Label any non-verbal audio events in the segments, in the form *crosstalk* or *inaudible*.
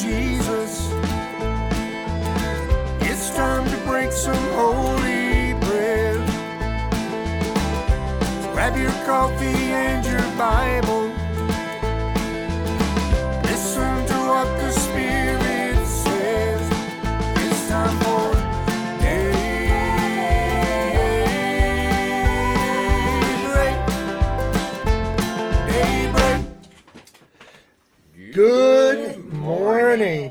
Jesus. It's time to break some holy bread. Grab your coffee and your Bible. Listen to what the Spirit says. It's time for daybreak. Daybreak. Good.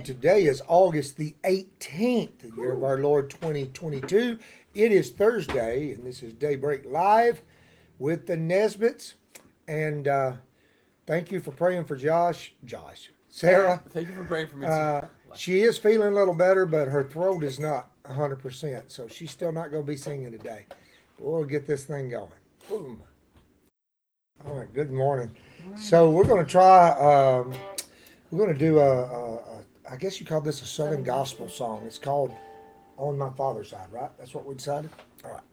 Today is August the 18th, the year of our Lord 2022. It is Thursday, and this is Daybreak Live with the Nesbits. And uh, thank you for praying for Josh. Josh. Sarah. Thank you for praying for me. Uh, she is feeling a little better, but her throat is not 100%. So she's still not going to be singing today. We'll get this thing going. Boom. All right, good morning. So we're going to try, um, we're going to do a, a, a, I guess you call this a Southern gospel song. It's called On My Father's Side, right? That's what we decided? All right.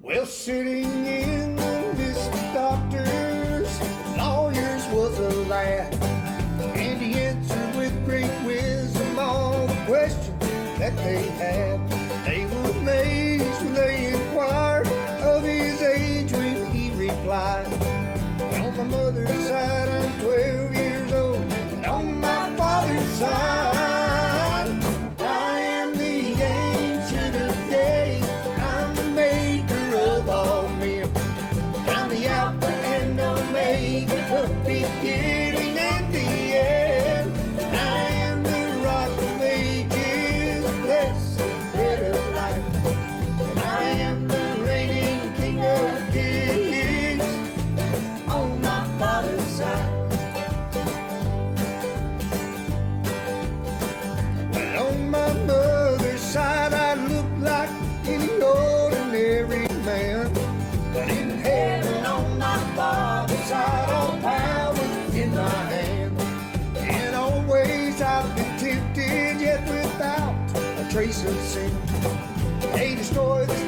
Well, sitting in the list of doctors, lawyers was a lad, and he answered with great wisdom all the questions that they had. They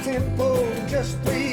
in just three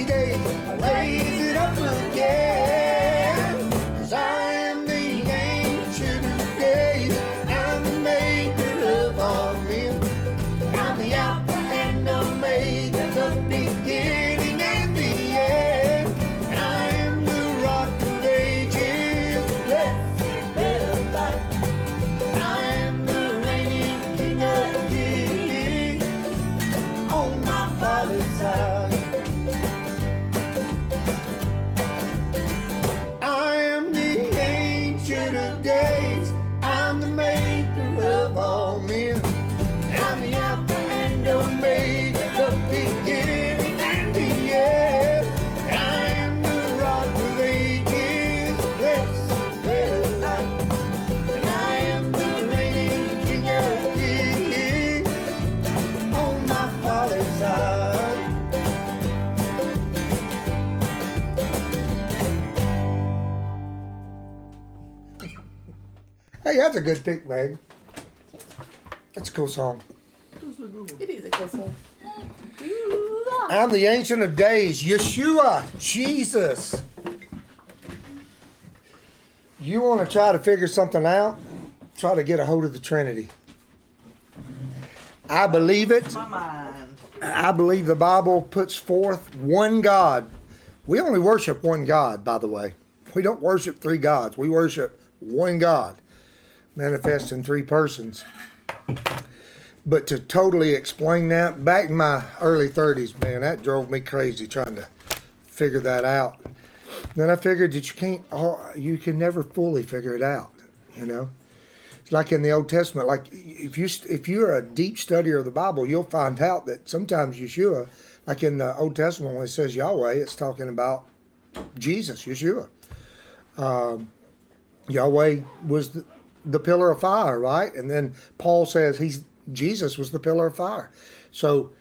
that's a good pick, Meg. That's a cool song. It is a good song. I'm the Ancient of Days, Yeshua, Jesus. You want to try to figure something out? Try to get a hold of the Trinity. I believe it. I believe the Bible puts forth one God. We only worship one God, by the way. We don't worship three gods. We worship one God, manifest in three persons. But to totally explain that, back in my early 30s, man, that drove me crazy trying to figure that out. Then I figured that you can't, oh, you can never fully figure it out, you know? It's like in the Old Testament, like if you if you're a deep studier of the Bible, you'll find out that sometimes Yeshua, like in the Old Testament when it says Yahweh, it's talking about Jesus, Yeshua. Um, Yahweh was the, the pillar of fire, right? And then Paul says he's Jesus was the pillar of fire. So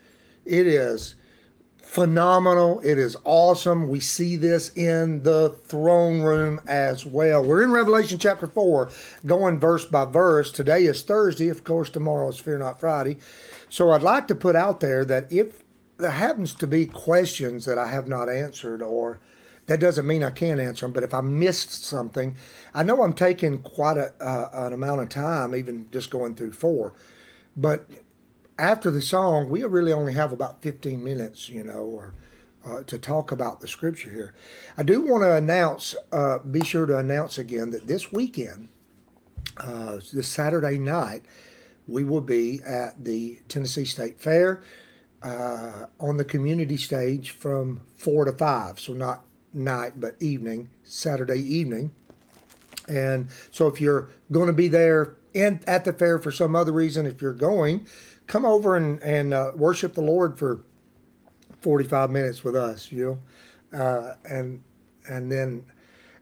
it is phenomenal. It is awesome. We see this in the throne room as well. We're in Revelation chapter 4, going verse by verse. Today is Thursday. Of course, tomorrow is Fear Not Friday. So I'd like to put out there that if there happens to be questions that I have not answered or that doesn't mean I can't answer them. But if I missed something, I know I'm taking quite a, uh, an amount of time, even just going through four. But after the song, we really only have about 15 minutes, you know, or uh, to talk about the scripture here. I do want to announce, uh, be sure to announce again that this weekend, uh, this Saturday night, we will be at the Tennessee State Fair uh, on the community stage from four to five. So not night, but evening, Saturday evening. And so if you're going to be there and at the fair for some other reason, if you're going, come over and, and uh, worship the Lord for 45 minutes with us, you know, uh, and, and then,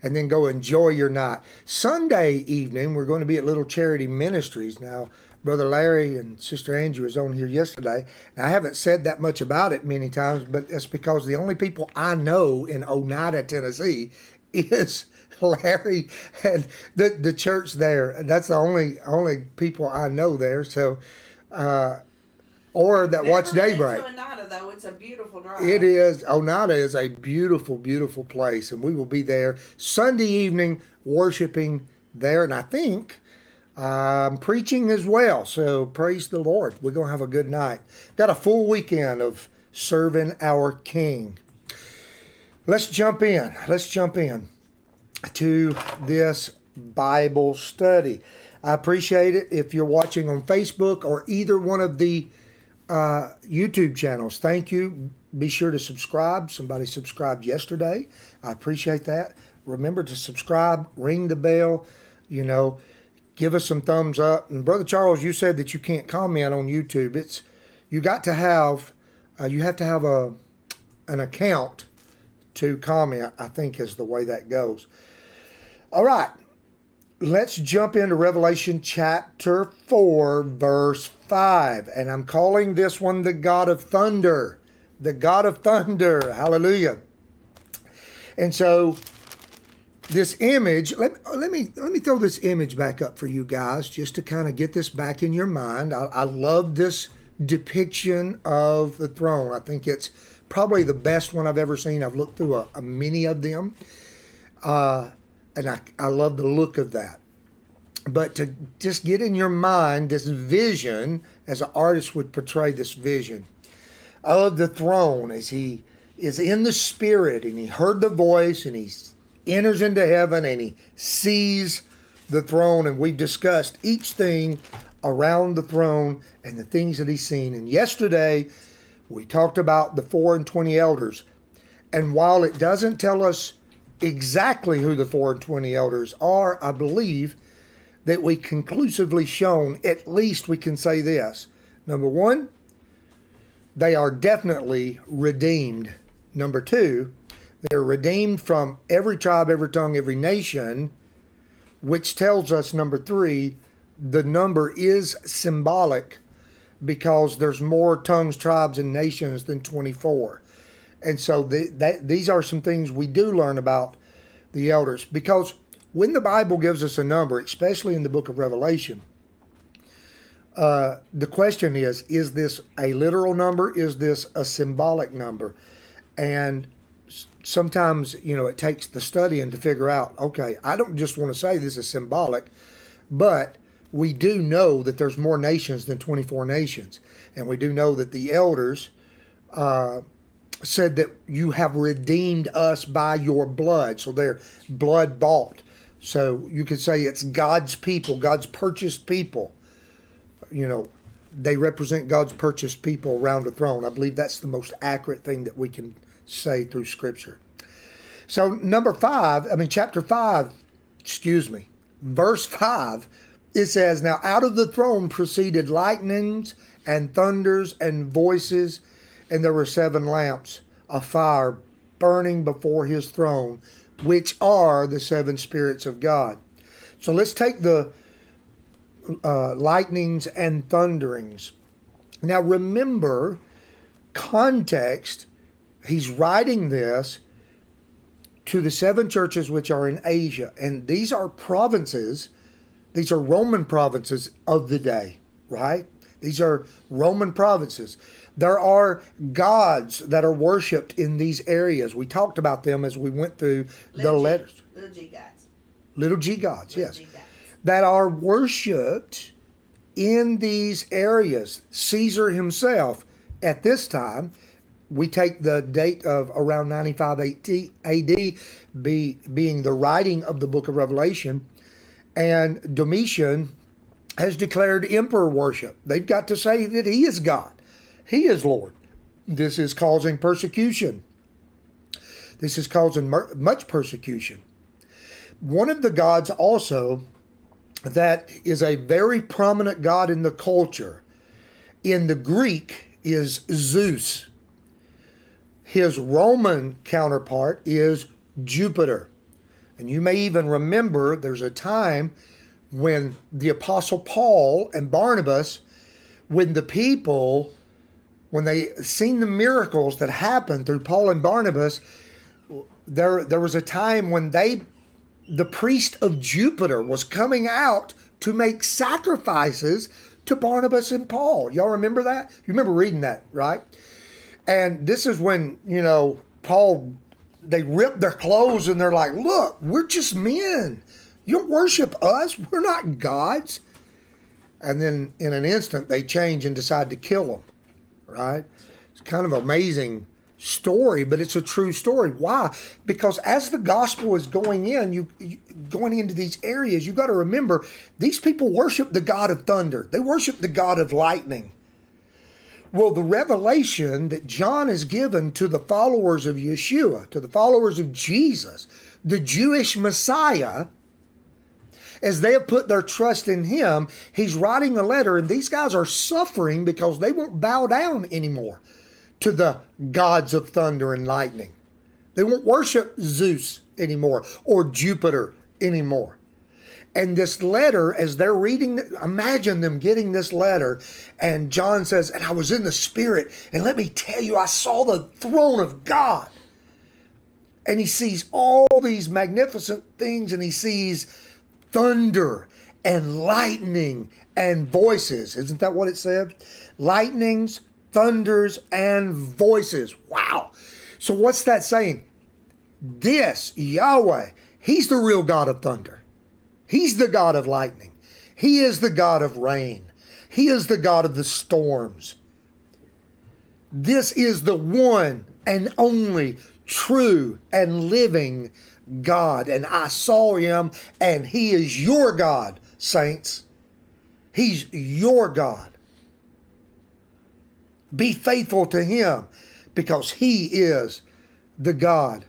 and then go enjoy your night. Sunday evening, we're going to be at Little Charity Ministries. Now, Brother Larry and Sister Angie was on here yesterday. I haven't said that much about it many times, but that's because the only people I know in Oneida, Tennessee, is *laughs* Larry and the the church there. That's the only only people I know there. So, uh, or that watch Never been Daybreak. Oneida, though, it's a beautiful drive. It is. Oneida is a beautiful, beautiful place, and we will be there Sunday evening worshiping there. And I think um, preaching as well. So praise the Lord. We're going to have a good night. Got a full weekend of serving our King. Let's jump in. Let's jump in to this Bible study. I appreciate it if you're watching on Facebook or either one of the uh, YouTube channels. Thank you. Be sure to subscribe. Somebody subscribed yesterday. I appreciate that. Remember to subscribe, ring the bell, you know, give us some thumbs up. And Brother Charles, you said that you can't comment on YouTube. It's you got to have uh, you have to have a an account to comment. I think is the way that goes. All right, let's jump into Revelation chapter 4, verse 5. And I'm calling this one the God of Thunder. The God of Thunder. Hallelujah. And so this image, let, let me let me throw this image back up for you guys just to kind of get this back in your mind. I, I love this depiction of the throne. I think it's probably the best one I've ever seen. I've looked through a, a many of them. Uh, and I, I love the look of that. But to just get in your mind this vision, as an artist would portray this vision of the throne as he is in the spirit and he heard the voice and he enters into heaven and he sees the throne. And we've discussed each thing around the throne and the things that he's seen. And yesterday we talked about the four and twenty elders. And while it doesn't tell us exactly who the four and twenty elders are, I believe that we conclusively shown, at least we can say this. Number one, they are definitely redeemed. Number two, they're redeemed from every tribe, every tongue, every nation, which tells us, number three, the number is symbolic because there's more tongues, tribes, and nations than 24. And so the, that, these are some things we do learn about the elders because when the Bible gives us a number, especially in the book of Revelation, uh, the question is is this a literal number? Is this a symbolic number? And sometimes, you know, it takes the studying to figure out okay, I don't just want to say this is symbolic, but we do know that there's more nations than 24 nations. And we do know that the elders uh, said that you have redeemed us by your blood. So they're blood bought. So you could say it's God's people, God's purchased people. You know, they represent God's purchased people around the throne. I believe that's the most accurate thing that we can say through Scripture. So, number five, I mean, chapter five, excuse me, verse five, it says, Now out of the throne proceeded lightnings and thunders and voices, and there were seven lamps of fire burning before his throne, which are the seven spirits of God. So let's take the uh, lightnings and thunderings. Now remember, context, he's writing this to the seven churches which are in Asia, and these are provinces, these are Roman provinces of the day, right? These are Roman provinces. There are gods that are worshipped in these areas. We talked about them as we went through the Little G- letters. Little G gods. Little g gods, Little yes. G gods. that are worshipped in these areas. Caesar himself, at this time, we take the date of around 95 AD, be, being the writing of the book of Revelation, and Domitian has declared emperor worship. They've got to say that he is God, he is Lord. This is causing persecution. This is causing much persecution. One of the gods also that is a very prominent god in the culture in the Greek is Zeus. His Roman counterpart is Jupiter. And you may even remember there's a time when the Apostle Paul and Barnabas, when the people, when they seen the miracles that happened through Paul and Barnabas, there there was a time when they the priest of Jupiter was coming out to make sacrifices to Barnabas and Paul. Y'all remember that? You remember reading that, right? And this is when, you know, Paul, they rip their clothes and they're like, look, we're just men. You worship us. We're not gods. And then in an instant, they change and decide to kill them, right? It's kind of amazing story, but it's a true story. Why? Because as the gospel is going in, you, you going into these areas, you got to remember these people worship the God of thunder. They worship the God of lightning. Well, the revelation that John has given to the followers of Yeshua, to the followers of Jesus, the Jewish Messiah, as they have put their trust in him, he's writing a letter, and these guys are suffering because they won't bow down anymore to the gods of thunder and lightning. They won't worship Zeus anymore or Jupiter anymore. And this letter, as they're reading, imagine them getting this letter, and John says, And I was in the Spirit, and let me tell you, I saw the throne of God. And he sees all these magnificent things, and he sees thunder and lightning and voices. Isn't that what it said? Lightnings, thunders, and voices. Wow. So, what's that saying? This, Yahweh, He's the real God of thunder. He's the God of lightning. He is the God of rain. He is the God of the storms. This is the one and only true and living God. And I saw him, and he is your God, saints. He's your God. Be faithful to him because he is the God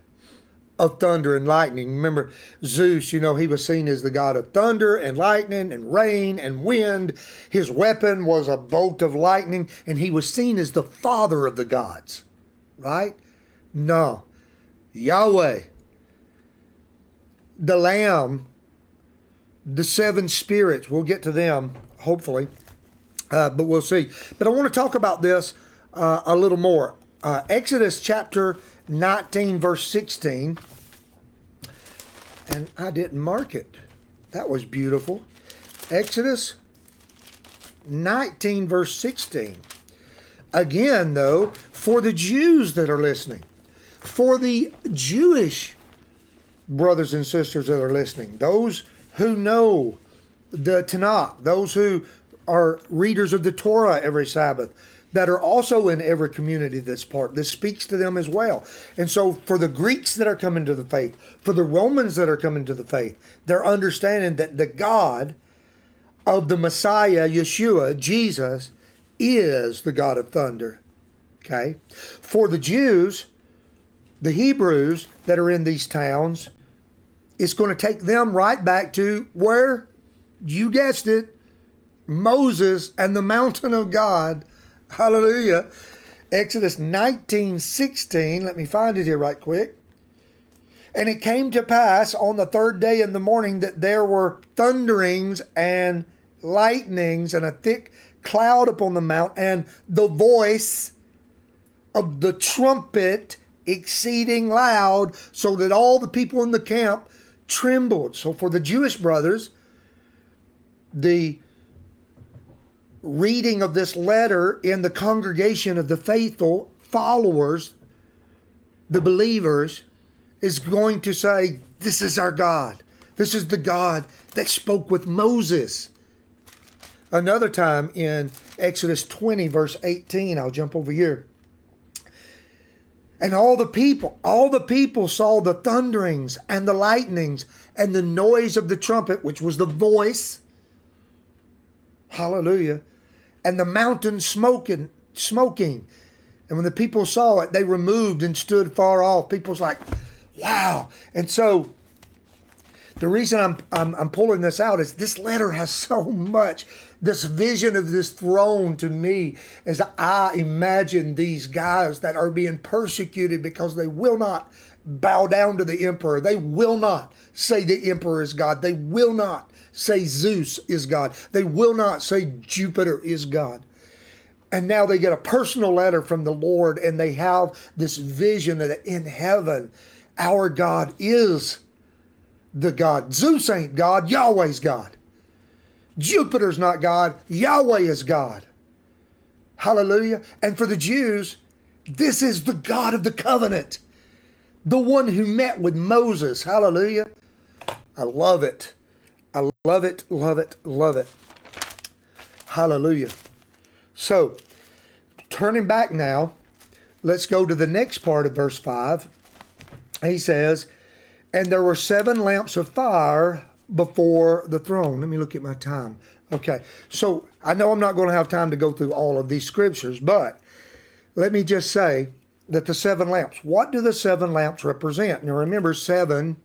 of thunder and lightning. Remember, Zeus, you know, he was seen as the god of thunder and lightning and rain and wind. His weapon was a bolt of lightning, and he was seen as the father of the gods, right? No. Yahweh, the Lamb, the seven spirits, we'll get to them, hopefully, uh, but we'll see. But I want to talk about this uh, a little more. Uh, Exodus chapter 19, verse 16. And I didn't mark it. That was beautiful. Exodus 19, verse 16. Again, though, for the Jews that are listening, for the Jewish brothers and sisters that are listening, those who know the Tanakh, those who are readers of the Torah every Sabbath, that are also in every community that's part. This speaks to them as well. And so, for the Greeks that are coming to the faith, for the Romans that are coming to the faith, they're understanding that the God of the Messiah, Yeshua, Jesus, is the God of thunder. Okay? For the Jews, the Hebrews that are in these towns, it's going to take them right back to where you guessed it Moses and the mountain of God. Hallelujah. Exodus 19 16. Let me find it here right quick. And it came to pass on the third day in the morning that there were thunderings and lightnings and a thick cloud upon the mount, and the voice of the trumpet exceeding loud, so that all the people in the camp trembled. So for the Jewish brothers, the reading of this letter in the congregation of the faithful followers, the believers, is going to say, This is our God. This is the God that spoke with Moses. Another time in Exodus 20, verse 18, I'll jump over here. And all the people, all the people saw the thunderings and the lightnings and the noise of the trumpet, which was the voice. Hallelujah. And the mountain smoking, smoking. And when the people saw it, they removed and stood far off. People's like, wow. And so the reason I'm, I'm, I'm pulling this out is this letter has *laughs* so much this vision of this throne to me as I imagine these guys that are being persecuted because they will not bow down to the emperor. They will not say the emperor is God. They will not say Zeus is God. They will not say Jupiter is God. And now they get a personal letter from the Lord and they have this vision that in heaven, our God is the God. Zeus ain't God, Yahweh's God. Jupiter's not God, Yahweh is God. Hallelujah. And for the Jews, this is the God of the covenant, the one who met with Moses. Hallelujah. I love it. I love it, love it, love it. Hallelujah. So, turning back now, let's go to the next part of verse 5. He says, And there were seven lamps of fire before the throne. Let me look at my time. Okay, so I know I'm not going to have time to go through all of these scriptures, but let me just say that the seven lamps, what do the seven lamps represent? Now remember, seven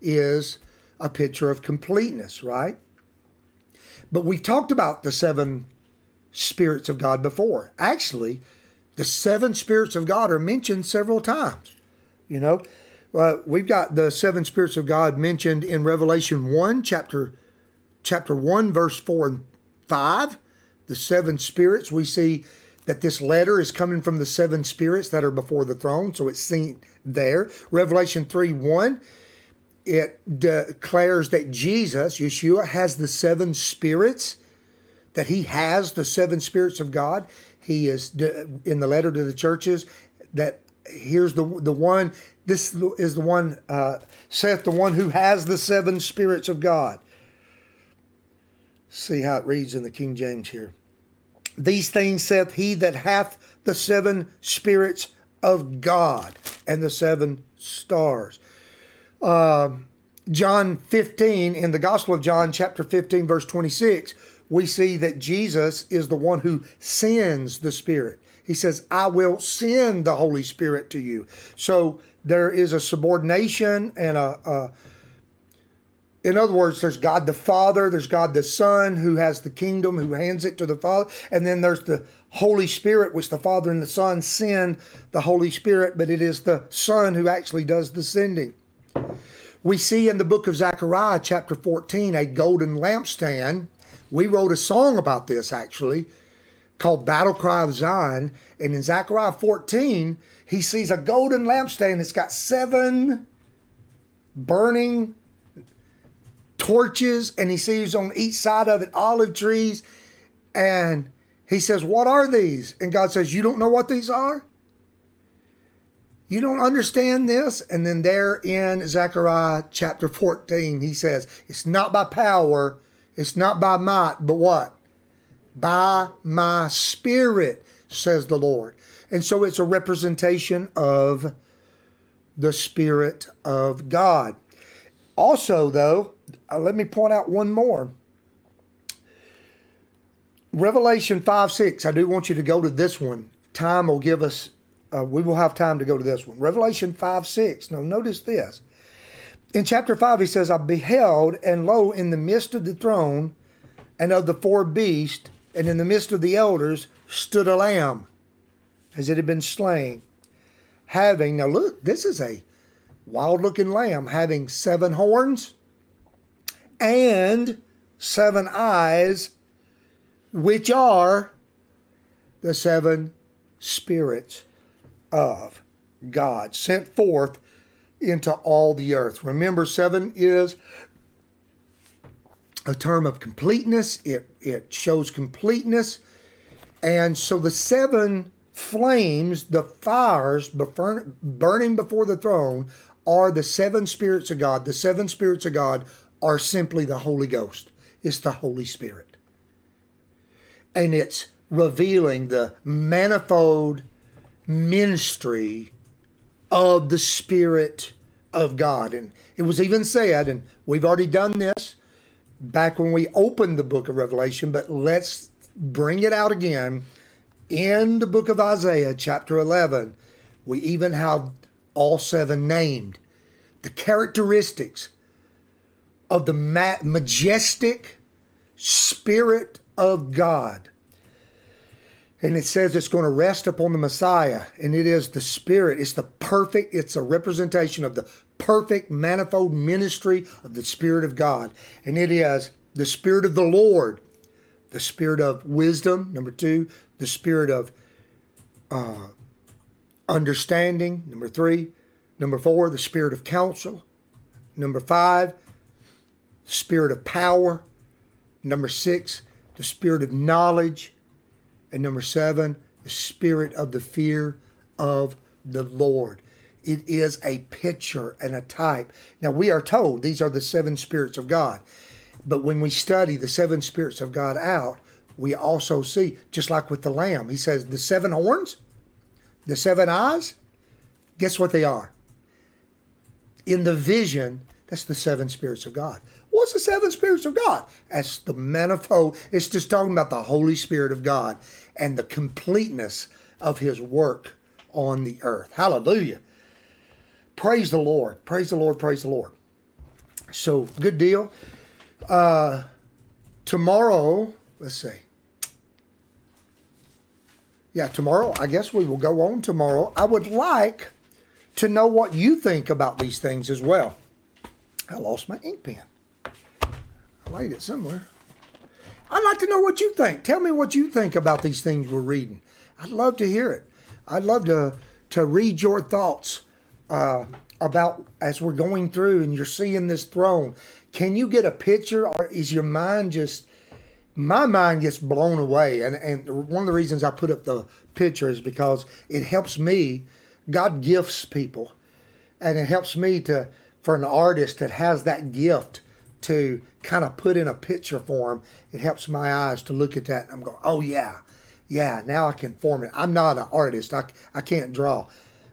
is a picture of completeness, right? But we talked about the seven spirits of God before. Actually, the seven spirits of God are mentioned several times. You know, uh, we've got the seven spirits of God mentioned in Revelation 1, chapter chapter 1, verse 4 and 5. The seven spirits, we see that this letter is coming from the seven spirits that are before the throne. So it's seen there. Revelation 3 1, it declares that Jesus, Yeshua, has the seven spirits, that he has the seven spirits of God. He is in the letter to the churches that here's the the one this is the one uh, saith the one who has the seven spirits of God. See how it reads in the King James here. These things saith he that hath the seven spirits of God and the seven stars. Uh, John 15, in the Gospel of John, chapter 15, verse 26, we see that Jesus is the one who sends the Spirit. He says, I will send the Holy Spirit to you. So there is a subordination and a, a in other words, there's God the Father, there's God the Son who has the kingdom, who hands it to the Father, and then there's the Holy Spirit, which the Father and the Son send the Holy Spirit, but it is the Son who actually does the sending. We see in the book of Zechariah, chapter 14, a golden lampstand. We wrote a song about this actually called Battle Cry of Zion. And in Zechariah 14, he sees a golden lampstand that's got seven burning torches, and he sees on each side of it olive trees. And he says, What are these? And God says, You don't know what these are? You don't understand this? And then there in Zechariah chapter 14, he says, It's not by power, it's not by might, but what? By my spirit, says the Lord. And so it's a representation of the Spirit of God. Also, though, uh, let me point out one more. Revelation 5 6. I do want you to go to this one. Time will give us, uh, we will have time to go to this one. Revelation 5 6. Now, notice this. In chapter 5, he says, I beheld, and lo, in the midst of the throne and of the four beasts, and in the midst of the elders, stood a lamb as it had been slain, having, now look, this is a wild looking lamb, having seven horns and seven eyes, which are the seven spirits of God sent forth into all the earth. Remember, seven is a term of completeness, it, it shows completeness And so the seven flames, the fires burn, burning before the throne, are the seven spirits of God. The seven spirits of God are simply the Holy Ghost, it's the Holy Spirit. And it's revealing the manifold ministry of the Spirit of God. And it was even said, and we've already done this back when we opened the book of Revelation, but let's bring it out again. In the book of Isaiah, chapter 11, we even have all seven named. The characteristics of the ma- majestic Spirit of God. And it says it's going to rest upon the Messiah, and it is the Spirit. It's the perfect, it's a representation of the perfect, manifold ministry of the Spirit of God. And it is the Spirit of the Lord, the Spirit of wisdom, number two, the Spirit of uh, understanding, number three, number four, the Spirit of counsel, number five, the Spirit of power, number six, the Spirit of knowledge, and number seven, the Spirit of the fear of the Lord. It is a picture and a type. Now, we are told these are the seven spirits of God. But when we study the seven spirits of God out, we also see, just like with the lamb, he says, the seven horns, the seven eyes, guess what they are? In the vision, that's the seven spirits of God. What's the seven spirits of God? That's the manifold. It's just talking about the Holy Spirit of God and the completeness of his work on the earth. Hallelujah. Praise the Lord. Praise the Lord. Praise the Lord. So, good deal. Uh, tomorrow, let's see. Yeah, tomorrow, I guess we will go on tomorrow. I would like to know what you think about these things as well. I lost my ink pen. I laid it somewhere. I'd like to know what you think. Tell me what you think about these things we're reading. I'd love to hear it. I'd love to to read your thoughts uh, about as we're going through and you're seeing this throne. Can you get a picture, or is your mind just? My mind gets blown away, and and one of the reasons I put up the picture is because it helps me. God gifts people, and it helps me to for an artist that has that gift to kind of put in a picture form, it helps my eyes to look at that. And I'm going, oh yeah, yeah. Now I can form it. I'm not an artist. I, I can't draw.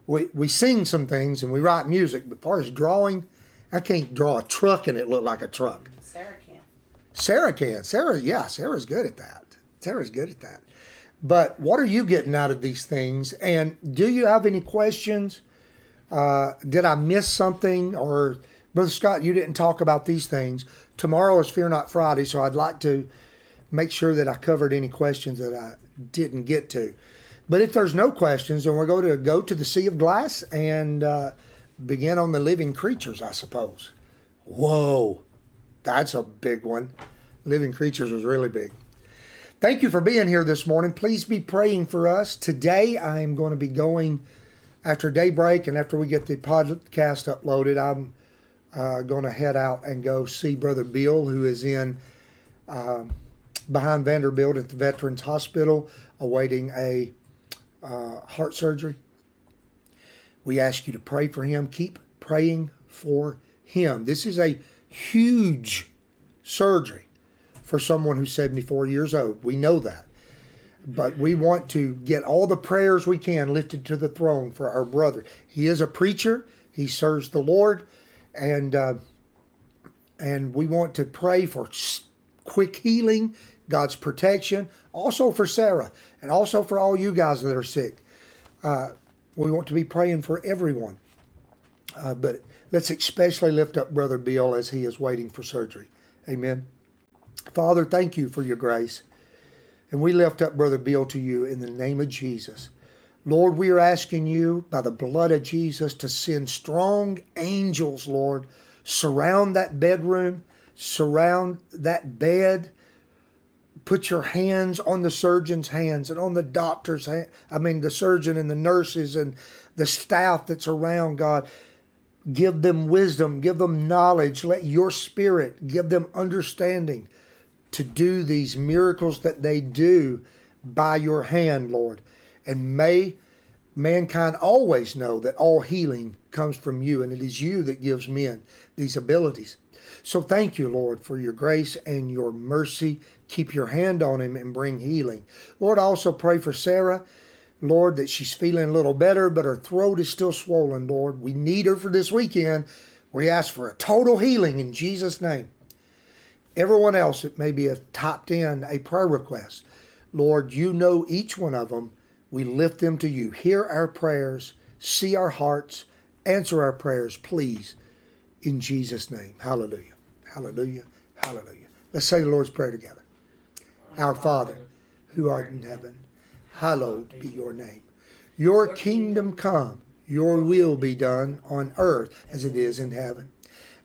We we sing some things and we write music, but as far as drawing, I can't draw a truck and it look like a truck. Sarah can. Sarah can. Sarah, yeah, Sarah's good at that. Sarah's good at that. But what are you getting out of these things? And do you have any questions? Uh, did I miss something? Or, Brother Scott, you didn't talk about these things. Tomorrow is Fear Not Friday, so I'd like to make sure that I covered any questions that I didn't get to. But if there's no questions, then we're going to go to the Sea of Glass and uh, begin on the living creatures, I suppose. Whoa, that's a big one. Living creatures was really big. Thank you for being here this morning. Please be praying for us. Today, I am going to be going after daybreak and after we get the podcast uploaded. I'm uh, going to head out and go see Brother Bill, who is in uh, behind Vanderbilt at the Veterans Hospital, awaiting a uh, heart surgery. We ask you to pray for him. Keep praying for him. This is a huge surgery for someone who's 74 years old. We know that. But we want to get all the prayers we can lifted to the throne for our brother. He is a preacher. He serves the Lord, and uh, and we want to pray for quick healing, God's protection, also for Sarah, and also for all you guys that are sick. Uh, we want to be praying for everyone. Uh, but let's especially lift up Brother Bill as he is waiting for surgery. Amen. Father, thank you for your grace. And we lift up Brother Bill to you in the name of Jesus. Lord, we are asking you by the blood of Jesus to send strong angels, Lord, surround that bedroom, surround that bed. Put your hands on the surgeon's hands and on the doctor's hand. I mean, the surgeon and the nurses and the staff that's around, God. Give them wisdom, give them knowledge. Let your spirit give them understanding to do these miracles that they do by your hand, Lord. And may mankind always know that all healing comes from you, and it is you that gives men these abilities. So thank you, Lord, for your grace and your mercy. Keep your hand on him and bring healing. Lord, I also pray for Sarah. Lord, that she's feeling a little better, but her throat is still swollen, Lord. We need her for this weekend. We ask for a total healing in Jesus' name. Everyone else it may be a typed in a prayer request, Lord, you know each one of them. We lift them to you. Hear our prayers, see our hearts, answer our prayers, please, in Jesus' name. Hallelujah. Hallelujah. Hallelujah. Let's say the Lord's Prayer together. Our Father, who art in heaven, hallowed be your name. Your kingdom come, your will be done on earth as it is in heaven.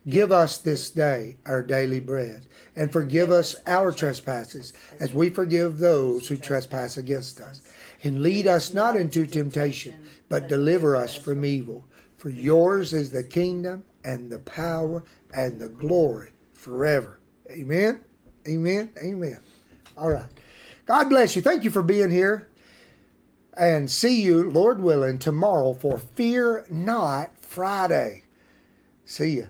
Give us this day our daily bread, and forgive us our trespasses, as we forgive those who trespass against us. And lead us not into temptation, but deliver us from evil. For yours is the kingdom, and the power, and the glory forever. Amen. Amen. Amen. All right. God bless you. Thank you for being here. And see you, Lord willing, tomorrow for Fear Not Friday. See you.